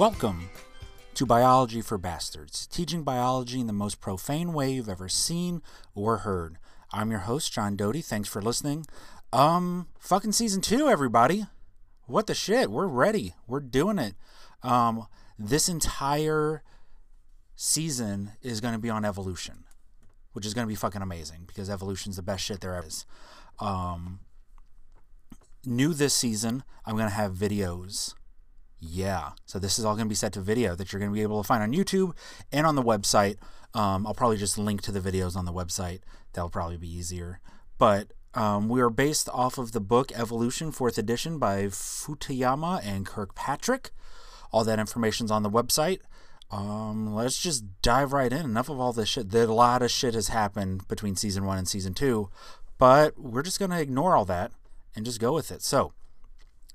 Welcome to Biology for Bastards, teaching biology in the most profane way you've ever seen or heard. I'm your host, John Doty. Thanks for listening. Um, fucking season two, everybody. What the shit? We're ready. We're doing it. Um, this entire season is going to be on evolution, which is going to be fucking amazing because evolution's the best shit there ever is. Um, new this season, I'm going to have videos. Yeah. So this is all going to be set to video that you're going to be able to find on YouTube and on the website. Um, I'll probably just link to the videos on the website. That'll probably be easier. But um, we are based off of the book Evolution, 4th edition by Futuyma and Kirkpatrick. All that information's on the website. Um, let's just dive right in. Enough of all this shit. A lot of shit has happened between season one and season two, but we're just going to ignore all that and just go with it. So,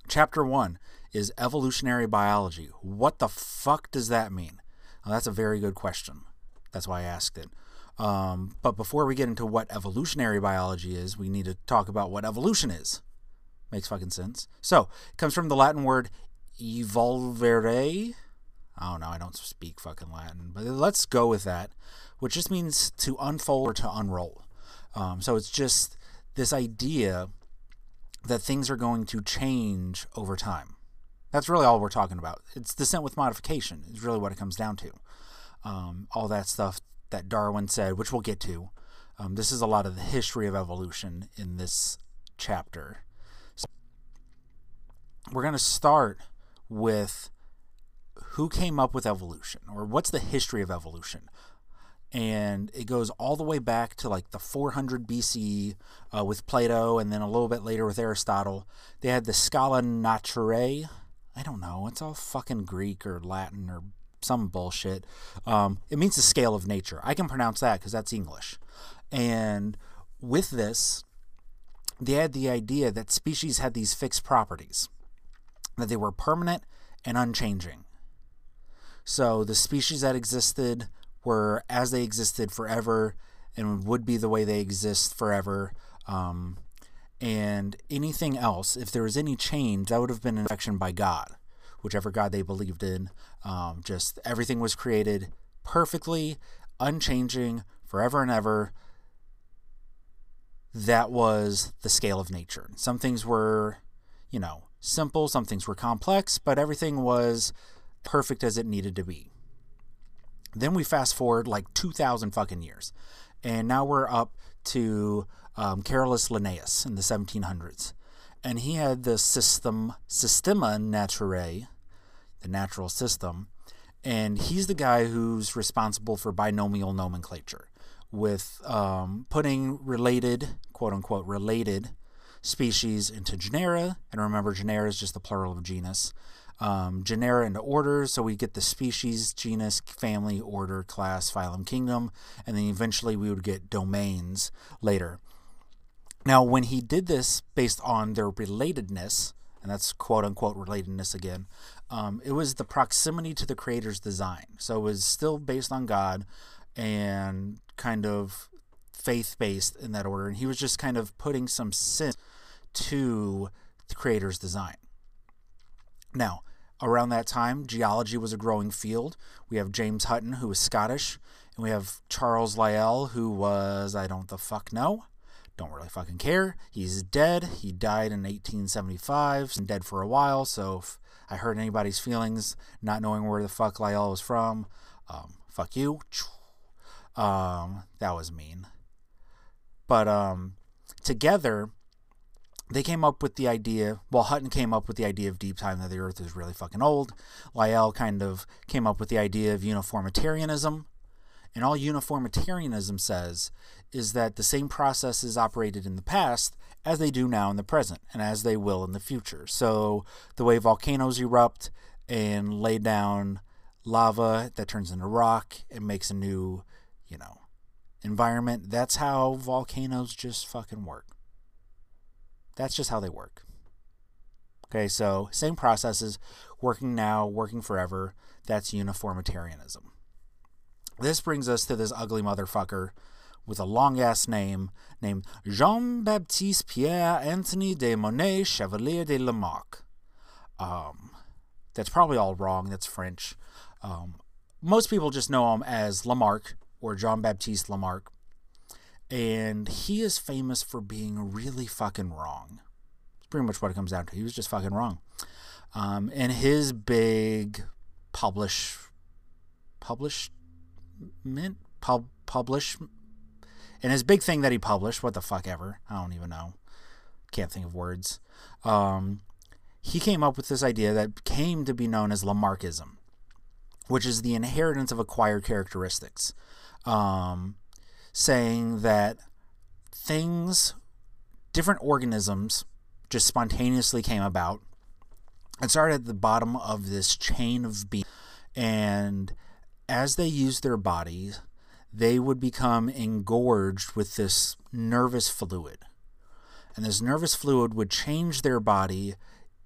chapter one is evolutionary biology. What the fuck does that mean? Well, that's a very good question. That's why I asked it. Um, but before we get into what evolutionary biology is, we need to talk about what evolution is. Makes fucking sense. So, it comes from the Latin word evolvere. I don't know, I don't speak fucking Latin, but let's go with that, which just means to unfold or to unroll. Um, so, it's just this idea that things are going to change over time. That's really all we're talking about. It's descent with modification, is really what it comes down to. Um, all that stuff that Darwin said, which we'll get to. Um, this is a lot of the history of evolution in this chapter. So we're going to start with who came up with evolution, or what's the history of evolution and it goes all the way back to like the 400 BC uh, with Plato, and then a little bit later with Aristotle. They had the Scala Naturae. I don't know. It's all fucking Greek or Latin or some bullshit. Um, it means the scale of nature. I can pronounce that because that's English. And with this, they had the idea that species had these fixed properties, that they were permanent and unchanging. So the species that existed were as they existed forever and would be the way they exist forever. Um, and anything else, if there was any change, that would have been an infection by God, whichever God they believed in. Um, just everything was created perfectly, unchanging, forever and ever. That was the scale of nature. Some things were, you know, simple, some things were complex, but everything was perfect as it needed to be. Then we fast forward like 2,000 fucking years. And now we're up to um, Carolus Linnaeus in the 1700s. And he had the system, Systema Naturae, the natural system. And he's the guy who's responsible for binomial nomenclature, with um, putting related, quote unquote, related species into genera. And remember, genera is just the plural of genus um, genera into orders. So we get the species, genus, family, order, class, phylum, kingdom, and then eventually we would get domains later. Now, when he did this based on their relatedness, and that's quote unquote relatedness again, um, it was the proximity to the creator's design. So it was still based on God and kind of faith based in that order. And he was just kind of putting some sense to the creator's design. Now, around that time, geology was a growing field. We have James Hutton, who was Scottish, and we have Charles Lyell, who was, I don't the fuck know. Don't really fucking care. He's dead. He died in 1875 and dead for a while. So if I hurt anybody's feelings not knowing where the fuck Lyell was from, um, fuck you. Um, that was mean. But um, together, they came up with the idea, well, Hutton came up with the idea of deep time that the Earth is really fucking old. Lyell kind of came up with the idea of uniformitarianism. And all uniformitarianism says is that the same processes operated in the past as they do now in the present and as they will in the future. So the way volcanoes erupt and lay down lava that turns into rock and makes a new, you know, environment, that's how volcanoes just fucking work. That's just how they work. Okay, so same processes, working now, working forever. That's uniformitarianism. This brings us to this ugly motherfucker with a long ass name named Jean Baptiste Pierre Anthony de Monet Chevalier de Lamarck. Um, That's probably all wrong. That's French. Um, most people just know him as Lamarck or Jean Baptiste Lamarck. And he is famous for being really fucking wrong. It's pretty much what it comes down to. He was just fucking wrong. Um, and his big publish, publish, mint, pub, publish, and his big thing that he published, what the fuck ever, I don't even know, can't think of words. Um, he came up with this idea that came to be known as Lamarckism, which is the inheritance of acquired characteristics, um, saying that things, different organisms, just spontaneously came about it started at the bottom of this chain of being, and as they used their bodies, they would become engorged with this nervous fluid. And this nervous fluid would change their body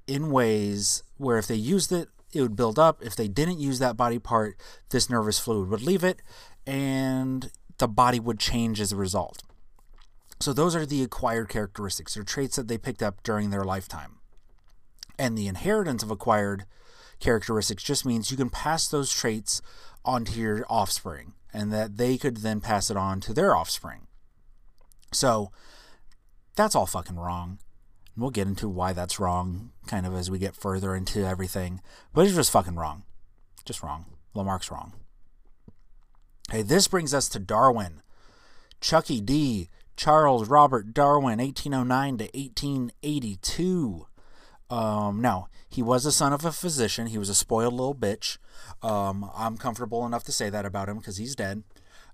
in ways where if they used it, it would build up. If they didn't use that body part, this nervous fluid would leave it and the body would change as a result. So, those are the acquired characteristics or traits that they picked up during their lifetime. And the inheritance of acquired characteristics just means you can pass those traits onto your offspring and that they could then pass it on to their offspring. So that's all fucking wrong. We'll get into why that's wrong kind of as we get further into everything. But it's just fucking wrong. Just wrong. Lamarck's wrong. Hey, this brings us to Darwin. Chucky D. Charles Robert Darwin, 1809 to 1882. Um, now, he was the son of a physician. He was a spoiled little bitch. Um, I'm comfortable enough to say that about him because he's dead.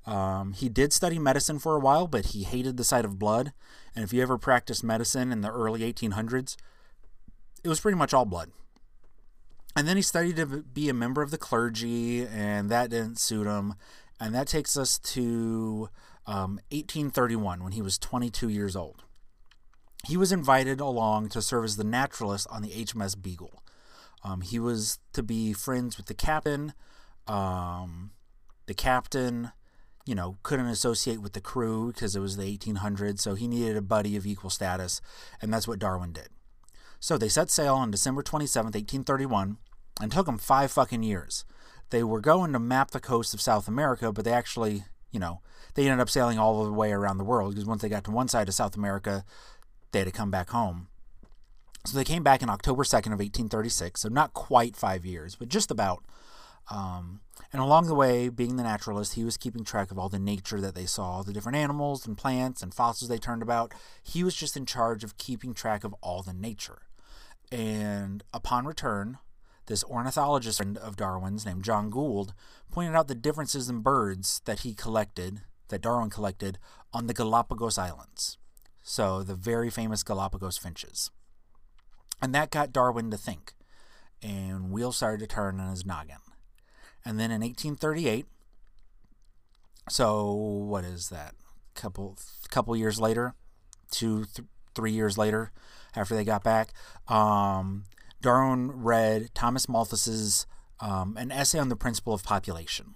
Um, he did study medicine for a while, but he hated the sight of blood. And if you ever practiced medicine in the early 1800s, it was pretty much all blood. And then he studied to be a member of the clergy, and that didn't suit him. And that takes us to um, 1831 when he was 22 years old he was invited along to serve as the naturalist on the HMS Beagle. Um, he was to be friends with the captain. Um, the captain, you know, couldn't associate with the crew because it was the 1800s, so he needed a buddy of equal status, and that's what Darwin did. So they set sail on December 27th, 1831, and took them five fucking years. They were going to map the coast of South America, but they actually, you know, they ended up sailing all the way around the world because once they got to one side of South America, had to come back home. So they came back in October 2nd of 1836, so not quite five years, but just about. Um, and along the way, being the naturalist, he was keeping track of all the nature that they saw, the different animals and plants and fossils they turned about. He was just in charge of keeping track of all the nature. And upon return, this ornithologist friend of Darwin's named John Gould pointed out the differences in birds that he collected, that Darwin collected, on the Galapagos Islands. So, the very famous Galapagos finches. And that got Darwin to think, and wheels started to turn in his noggin. And then in 1838, so what is that? Couple couple years later, two th- three years later, after they got back, um, Darwin read Thomas Malthus's um, an essay on the principle of population.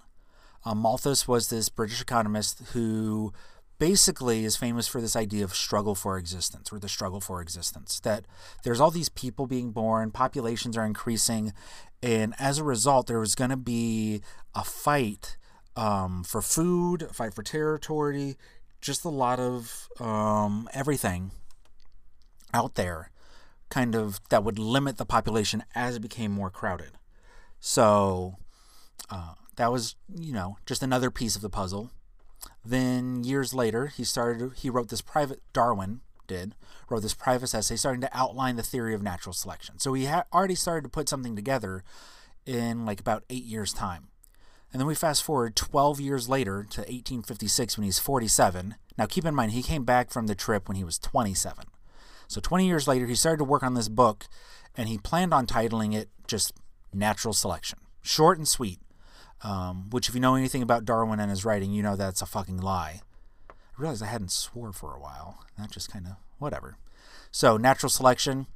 Um, Malthus was this British economist who basically is famous for this idea of struggle for existence or the struggle for existence that there's all these people being born populations are increasing and as a result there was going to be a fight um, for food a fight for territory just a lot of um, everything out there kind of that would limit the population as it became more crowded. So uh, that was you know just another piece of the puzzle then years later, he started. He wrote this private. Darwin did wrote this private essay starting to outline the theory of natural selection. So he had already started to put something together in like about eight years' time. And then we fast forward 12 years later to 1856 when he's 47. Now, keep in mind, he came back from the trip when he was 27. So, 20 years later, he started to work on this book and he planned on titling it just Natural Selection. Short and sweet. Um, which, if you know anything about Darwin and his writing, you know that's a fucking lie. I realized I hadn't swore for a while. That just kind of, whatever. So, Natural Selection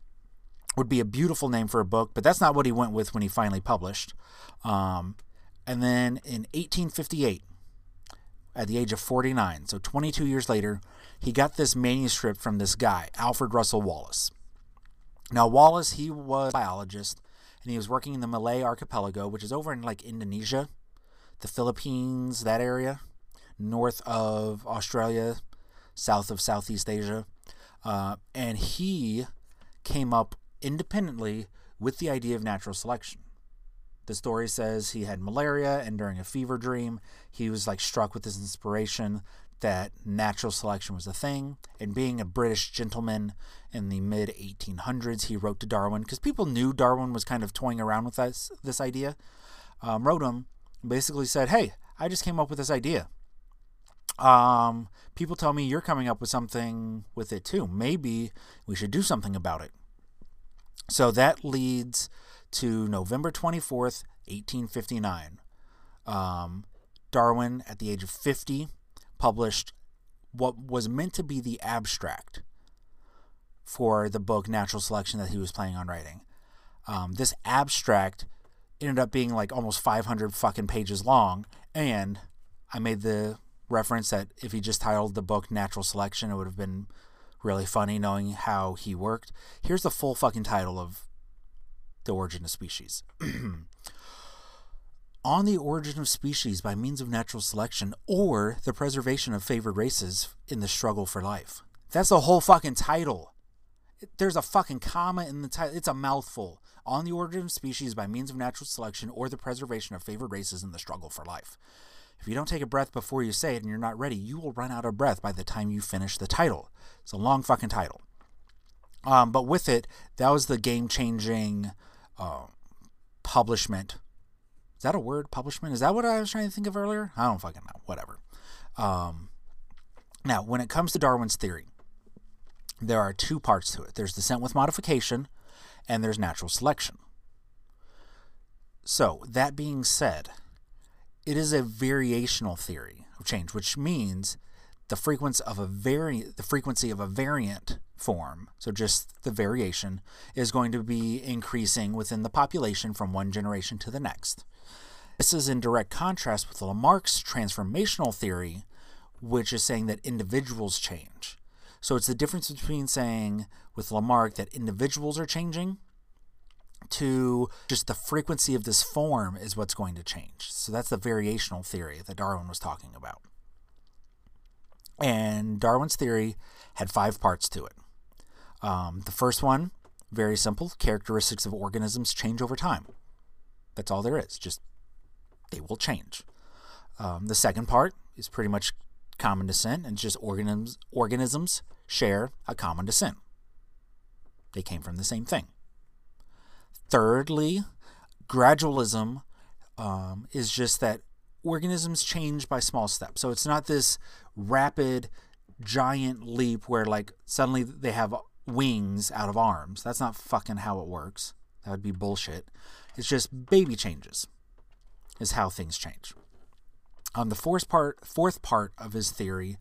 would be a beautiful name for a book, but that's not what he went with when he finally published. Um, and then in 1858, at the age of 49, so 22 years later, he got this manuscript from this guy, Alfred Russel Wallace. Now, Wallace, he was a biologist and he was working in the Malay archipelago, which is over in like Indonesia, the Philippines, that area, north of Australia, south of Southeast Asia. Uh, and he came up independently with the idea of natural selection. The story says he had malaria, and during a fever dream, he was like struck with this inspiration that natural selection was a thing. And being a British gentleman in the mid 1800s, he wrote to Darwin because people knew Darwin was kind of toying around with this this idea. Um, wrote him, basically said, "Hey, I just came up with this idea. Um, people tell me you're coming up with something with it too. Maybe we should do something about it." So that leads to November 24th, 1859. Um, Darwin, at the age of 50, published what was meant to be the abstract for the book Natural Selection that he was planning on writing. Um, this abstract ended up being like almost 500 fucking pages long, and I made the reference that if he just titled the book Natural Selection, it would have been really funny knowing how he worked. Here's the full fucking title of The Origin of Species. on the origin of species by means of natural selection or the preservation of favored races in the struggle for life. That's the whole fucking title. There's a fucking comma in the title. It's a mouthful. On the origin of species by means of natural selection or the preservation of favored races in the struggle for life. If you don't take a breath before you say it and you're not ready, you will run out of breath by the time you finish the title. It's a long fucking title. Um, but with it, that was the game changing uh, publishment is that a word? Publishment? Is that what I was trying to think of earlier? I don't fucking know. Whatever. Um, now, when it comes to Darwin's theory, there are two parts to it there's descent with modification, and there's natural selection. So, that being said, it is a variational theory of change, which means the frequency of a vari- the frequency of a variant form, so just the variation, is going to be increasing within the population from one generation to the next. This is in direct contrast with Lamarck's transformational theory, which is saying that individuals change. So it's the difference between saying with Lamarck that individuals are changing to just the frequency of this form is what's going to change. So that's the variational theory that Darwin was talking about. And Darwin's theory had five parts to it. Um, the first one, very simple characteristics of organisms change over time. That's all there is. Just they will change. Um, the second part is pretty much common descent, and just organisms organisms share a common descent. They came from the same thing. Thirdly, gradualism um, is just that organisms change by small steps. So it's not this rapid, giant leap where like suddenly they have wings out of arms. That's not fucking how it works. That would be bullshit. It's just baby changes is how things change. Um, the fourth part, fourth part of his theory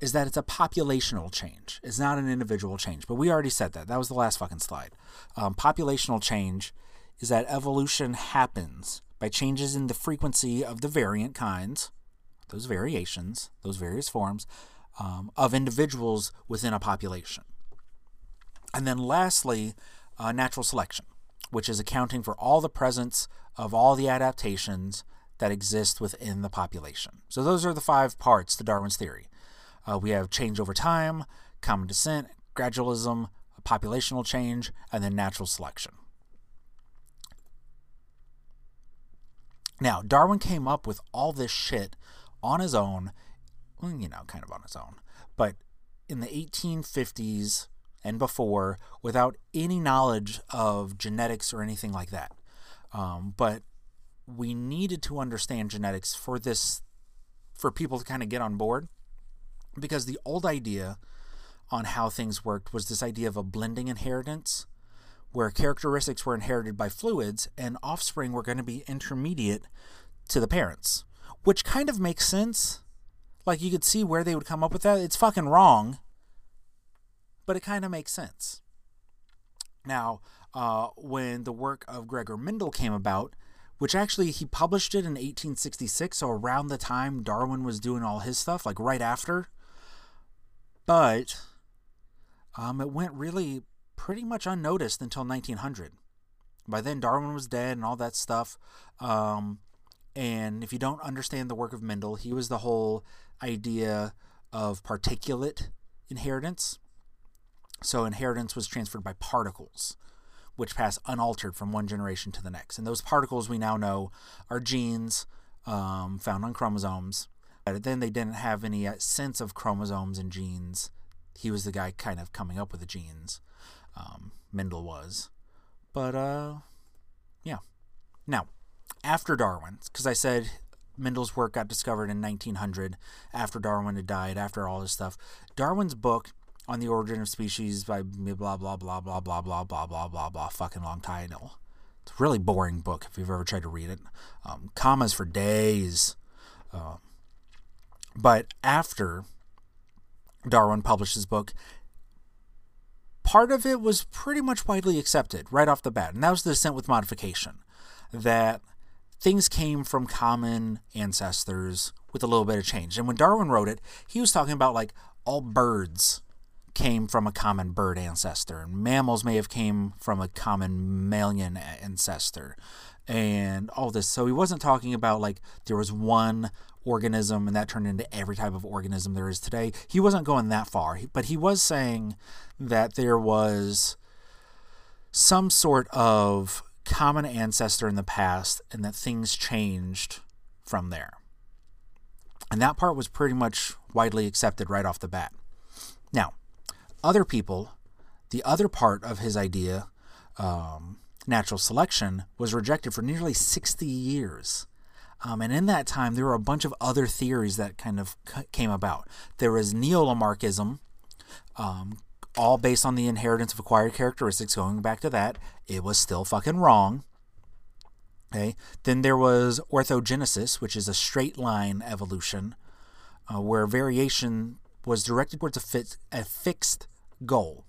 is that it's a populational change. It's not an individual change. But we already said that. That was the last fucking slide. Um, populational change is that evolution happens by changes in the frequency of the variant kinds, those variations, those various forms um, of individuals within a population. And then lastly, uh, natural selection which is accounting for all the presence of all the adaptations that exist within the population. So, those are the five parts to Darwin's theory. Uh, we have change over time, common descent, gradualism, a populational change, and then natural selection. Now, Darwin came up with all this shit on his own, you know, kind of on his own, but in the 1850s, and before without any knowledge of genetics or anything like that. Um, but we needed to understand genetics for this, for people to kind of get on board, because the old idea on how things worked was this idea of a blending inheritance, where characteristics were inherited by fluids and offspring were going to be intermediate to the parents, which kind of makes sense. Like you could see where they would come up with that. It's fucking wrong but it kind of makes sense. Now, uh, when the work of Gregor Mendel came about, which actually he published it in 1866, so around the time Darwin was doing all his stuff, like right after. But um, it went really pretty much unnoticed until 1900, By then, Darwin was dead and all that stuff. Um, and if you don't understand the work of Mendel, he was the whole idea of particulate inheritance. So inheritance was transferred by particles, which pass unaltered from one generation to the next. And those particles we now know are genes um, found on chromosomes. But then they didn't have any uh, sense of chromosomes and genes. He was the guy kind of coming up with the genes. Um, Mendel was. But, uh, yeah. Now, after Darwin, because I said Mendel's work got discovered in 1900 after Darwin had died, after all this stuff. Darwin's book on the origin of species by blah blah blah blah blah blah blah blah blah blah fucking long title. It's a really boring book if you've ever tried to read it. Um, commas for days. Um, but after Darwin published his book, part of it was pretty much widely accepted right off the bat, and that was the descent with modification. That things came from common ancestors with a little bit of change. And when Darwin wrote it, he was talking about like all birds came from a common bird ancestor, and mammals may have came from a common mammalian ancestor, and all this. So he wasn't talking about like there was one organism and that turned into every type of organism there is today. He wasn't going that far, but he was saying that there was some sort of common ancestor in the past and that things changed from there. And that part was pretty much widely accepted right off the bat. Now, other people, the other part of his idea, um, natural selection, was rejected for nearly 60 years. Um, and in that time, there were a bunch of other theories that kind of came about. There was neo-Lamarckism, um, all based on the inheritance of acquired characteristics. Going back to that, it was still fucking wrong. Okay. Then there was orthogenesis, which is a straight line evolution, uh, where variation was directed towards a, fit, a fixed goal.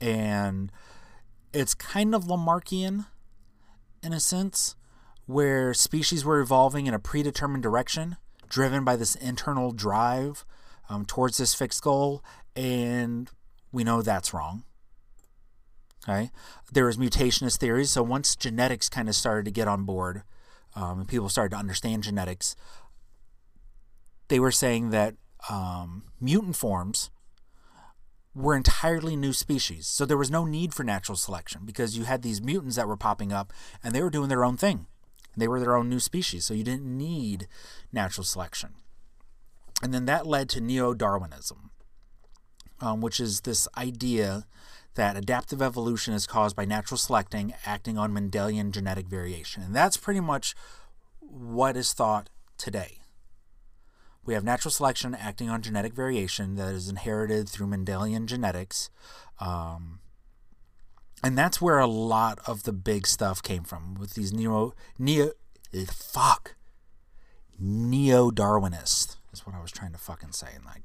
And it's kind of Lamarckian in a sense, where species were evolving in a predetermined direction, driven by this internal drive um, towards this fixed goal, and we know that's wrong. Okay, there was mutationist theories. So once genetics kind of started to get on board, um, and people started to understand genetics, they were saying that um, mutant forms were entirely new species. So there was no need for natural selection because you had these mutants that were popping up and they were doing their own thing. They were their own new species. So you didn't need natural selection. And then that led to neo Darwinism um, which is this idea that adaptive evolution is caused by natural selecting acting on Mendelian genetic variation. And that's pretty much what is thought today. We have natural selection acting on genetic variation that is inherited through Mendelian genetics. Um, and that's where a lot of the big stuff came from with these neo, neo, fuck, neo Darwinists is what I was trying to fucking say. And like,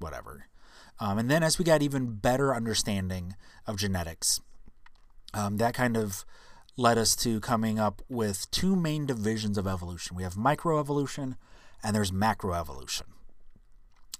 whatever. Um, and then as we got even better understanding of genetics, um, that kind of led us to coming up with two main divisions of evolution. We have microevolution and there's macroevolution.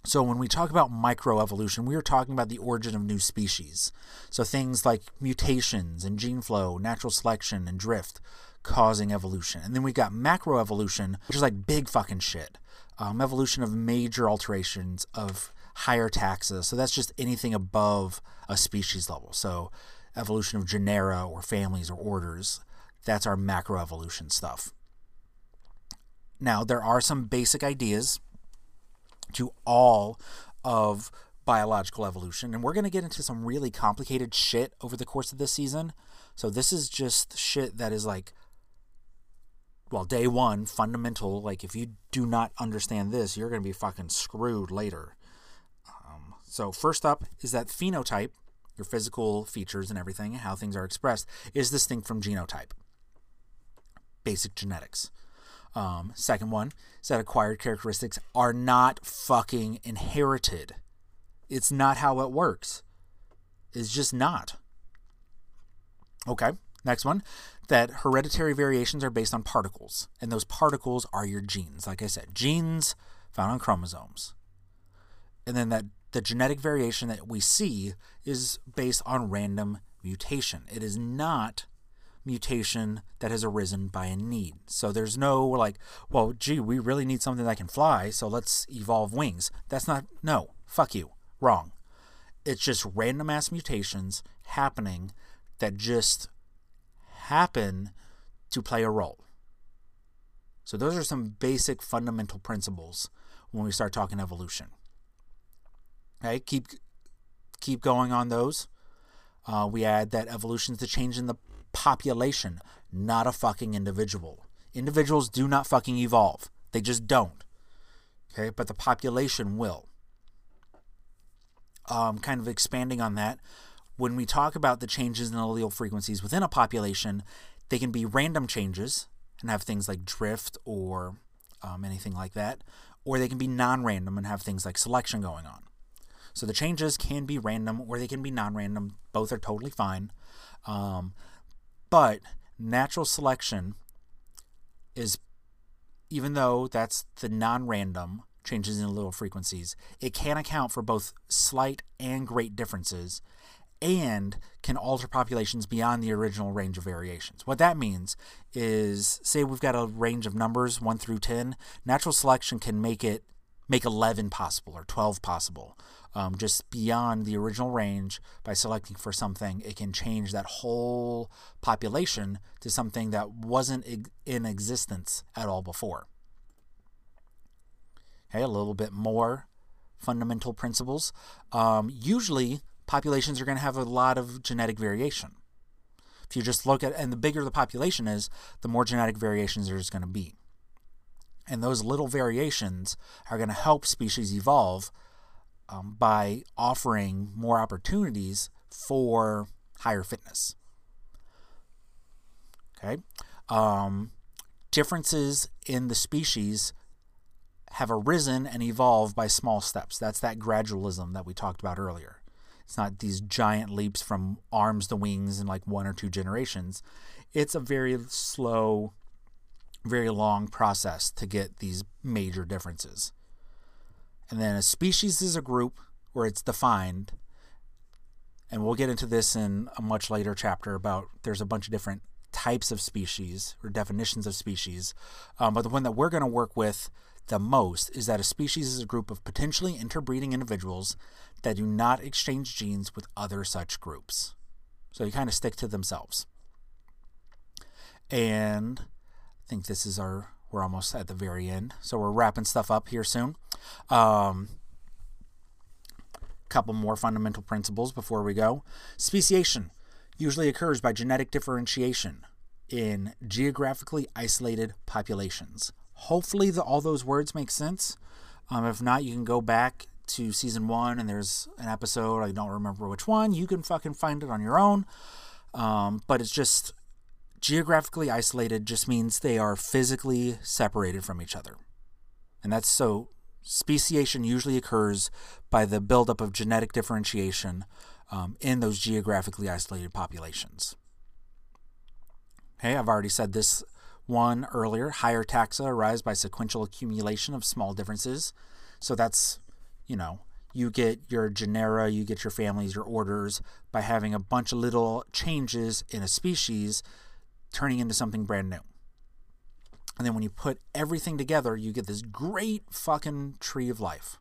So when we talk about microevolution, we are talking about the origin of new species. So things like mutations and gene flow, natural selection and drift causing evolution. And then we got macroevolution, which is like big fucking shit. Um, evolution of major alterations of higher taxa. So that's just anything above a species level. So evolution of genera or families or orders. That's our macroevolution stuff. Now, there are some basic ideas to all of biological evolution, and we're going to get into some really complicated shit over the course of this season. So, this is just shit that is like, well, day one, fundamental. Like, if you do not understand this, you're going to be fucking screwed later. Um, so, first up is that phenotype, your physical features and everything, how things are expressed, is distinct from genotype. Basic genetics. Um, second one is that acquired characteristics are not fucking inherited. It's not how it works. It's just not. Okay, next one that hereditary variations are based on particles, and those particles are your genes. Like I said, genes found on chromosomes. And then that the genetic variation that we see is based on random mutation. It is not mutation that has arisen by a need. So there's no like, well, gee, we really need something that can fly, so let's evolve wings. That's not, no, fuck you. Wrong. It's just random ass mutations happening that just happen to play a role. So those are some basic fundamental principles when we start talking evolution. Okay, keep keep going on those. Uh, we add that evolution is the change in the population, not a fucking individual. Individuals do not fucking evolve. They just don't. Okay, but the population will. Um, kind of expanding on that, when we talk about the changes in allele frequencies within a population, they can be random changes and have things like drift or um, anything like that, or they can be non random and have things like selection going on. So the changes can be random or they can be non random. Both are totally fine. Um, but natural selection is, even though that's the non random changes in allele frequencies, it can account for both slight and great differences and can alter populations beyond the original range of variations. What that means is say we've got a range of numbers 1 through 10, natural selection can make it make 11 possible or 12 possible. Um, just beyond the original range by selecting for something it can change that whole population to something that wasn't in existence at all before. Okay a little bit more fundamental principles. Um, usually populations are going to have a lot of genetic variation. If you just look at and the bigger the population is the more genetic variations there's going to be and those little variations are going to help species evolve um, by offering more opportunities for higher fitness. Okay. Um, differences in the species have arisen and evolved by small steps. That's that gradualism that we talked about earlier. It's not these giant leaps from arms to wings in like one or two generations. It's a very slow, very long process to get these major differences. And then a species is a group where it's defined. And we'll get into this in a much later chapter about there's a bunch of different types of species or definitions of species. Um, but the one that we're going to work with the most is that a species is a group of potentially interbreeding individuals that do not exchange genes with other such groups. So they kind of stick to themselves. And I think this is our we're almost at the very end, so we're wrapping stuff up here soon. Um, couple more fundamental principles before we go. Speciation usually occurs by genetic differentiation in geographically isolated populations. Hopefully, the, all those words make sense. Um, if not, you can go back to season one and there's an episode, I don't remember which one. You can fucking find it on your own. Um, but it's just geographically isolated just means they are physically separated from each other. And that's so speciation usually occurs by the buildup of genetic differentiation um, in those geographically isolated populations. Okay, I've already said this one earlier. Higher taxa arise by sequential accumulation of small differences. So that's, you know, you get your genera, you get your families, your orders by having a bunch of little changes in a species turning into something brand new. And then when you put everything together, you get this great fucking tree of life.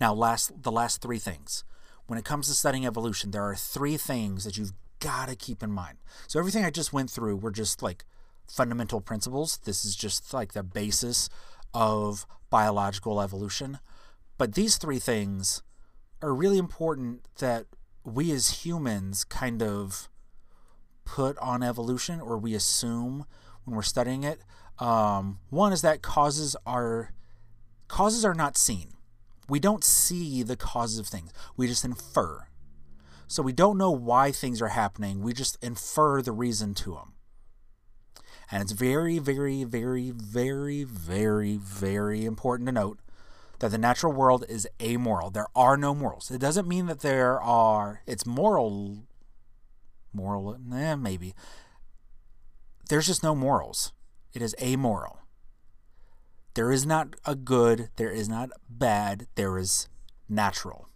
Now, last the last three things. When it comes to studying evolution, there are three things that you've got to keep in mind. So everything I just went through were just like fundamental principles. This is just like the basis of biological evolution. But these three things are really important that we as humans kind of put on evolution or we assume when we're studying it. Um, one is that causes are causes are not seen. We don't see the causes of things. We just infer. So we don't know why things are happening. We just infer the reason to them. And it's very, very, very, very, very, very important to note that the natural world is amoral. There are no morals. It doesn't mean that there are, it's moral moral, eh, maybe. There's just no morals. It is amoral. There is not a good, there is not bad, there is natural.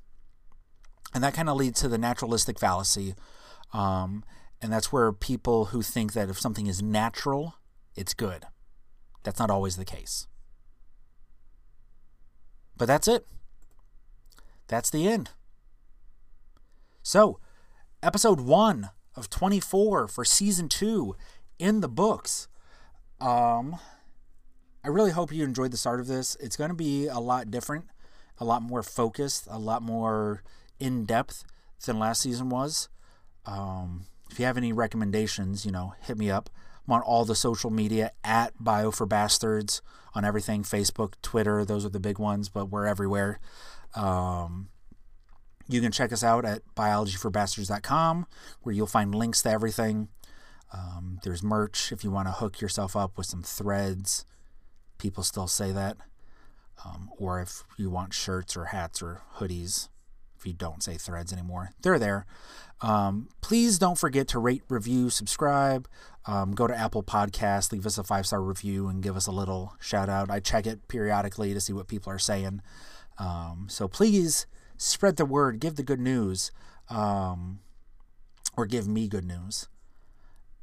And that kind of leads to the naturalistic fallacy. Um, And that's where people who think that if something is natural, it's good. That's not always the case. But that's it. That's the end. So, episode one of 24 for season two in the books. Um, I really hope you enjoyed the start of this. It's going to be a lot different, a lot more focused, a lot more in depth than last season was. Um, if you have any recommendations, you know, hit me up. I'm on all the social media at Bio for Bastards on everything Facebook, Twitter. Those are the big ones, but we're everywhere. Um, you can check us out at biologyforbastards.com where you'll find links to everything. Um, there's merch if you want to hook yourself up with some threads. People still say that. Um, or if you want shirts or hats or hoodies, if you don't say threads anymore, they're there. Um, please don't forget to rate, review, subscribe. Um, go to Apple Podcasts, leave us a five star review, and give us a little shout out. I check it periodically to see what people are saying. Um, so please spread the word, give the good news, um, or give me good news.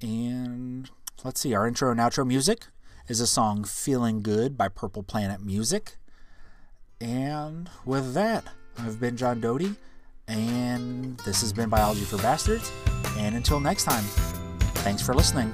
And let's see, our intro and outro music is a song Feeling Good by Purple Planet Music. And with that, I've been John Doty, and this has been Biology for Bastards. And until next time, thanks for listening.